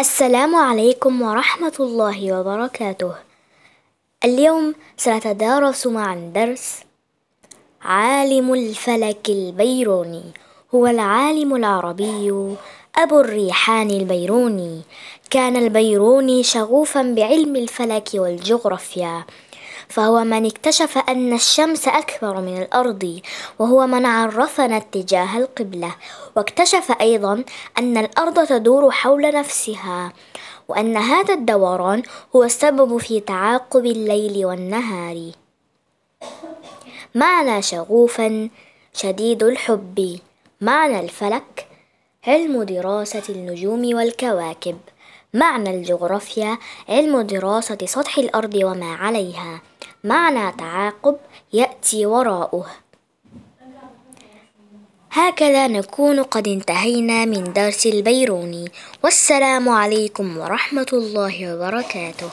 السلام عليكم ورحمة الله وبركاته. اليوم سنتدارس معا درس عالم الفلك البيروني. هو العالم العربي أبو الريحان البيروني، كان البيروني شغوفا بعلم الفلك والجغرافيا، فهو من اكتشف أن الشمس أكبر من الأرض، وهو من عرفنا اتجاه القبلة، واكتشف أيضا أن الأرض تدور حول نفسها، وأن هذا الدوران هو السبب في تعاقب الليل والنهار، معنى شغوفا شديد الحب. معنى الفلك علم دراسة النجوم والكواكب، معنى الجغرافيا علم دراسة سطح الأرض وما عليها، معنى تعاقب يأتي وراءه، هكذا نكون قد انتهينا من درس البيروني، والسلام عليكم ورحمة الله وبركاته.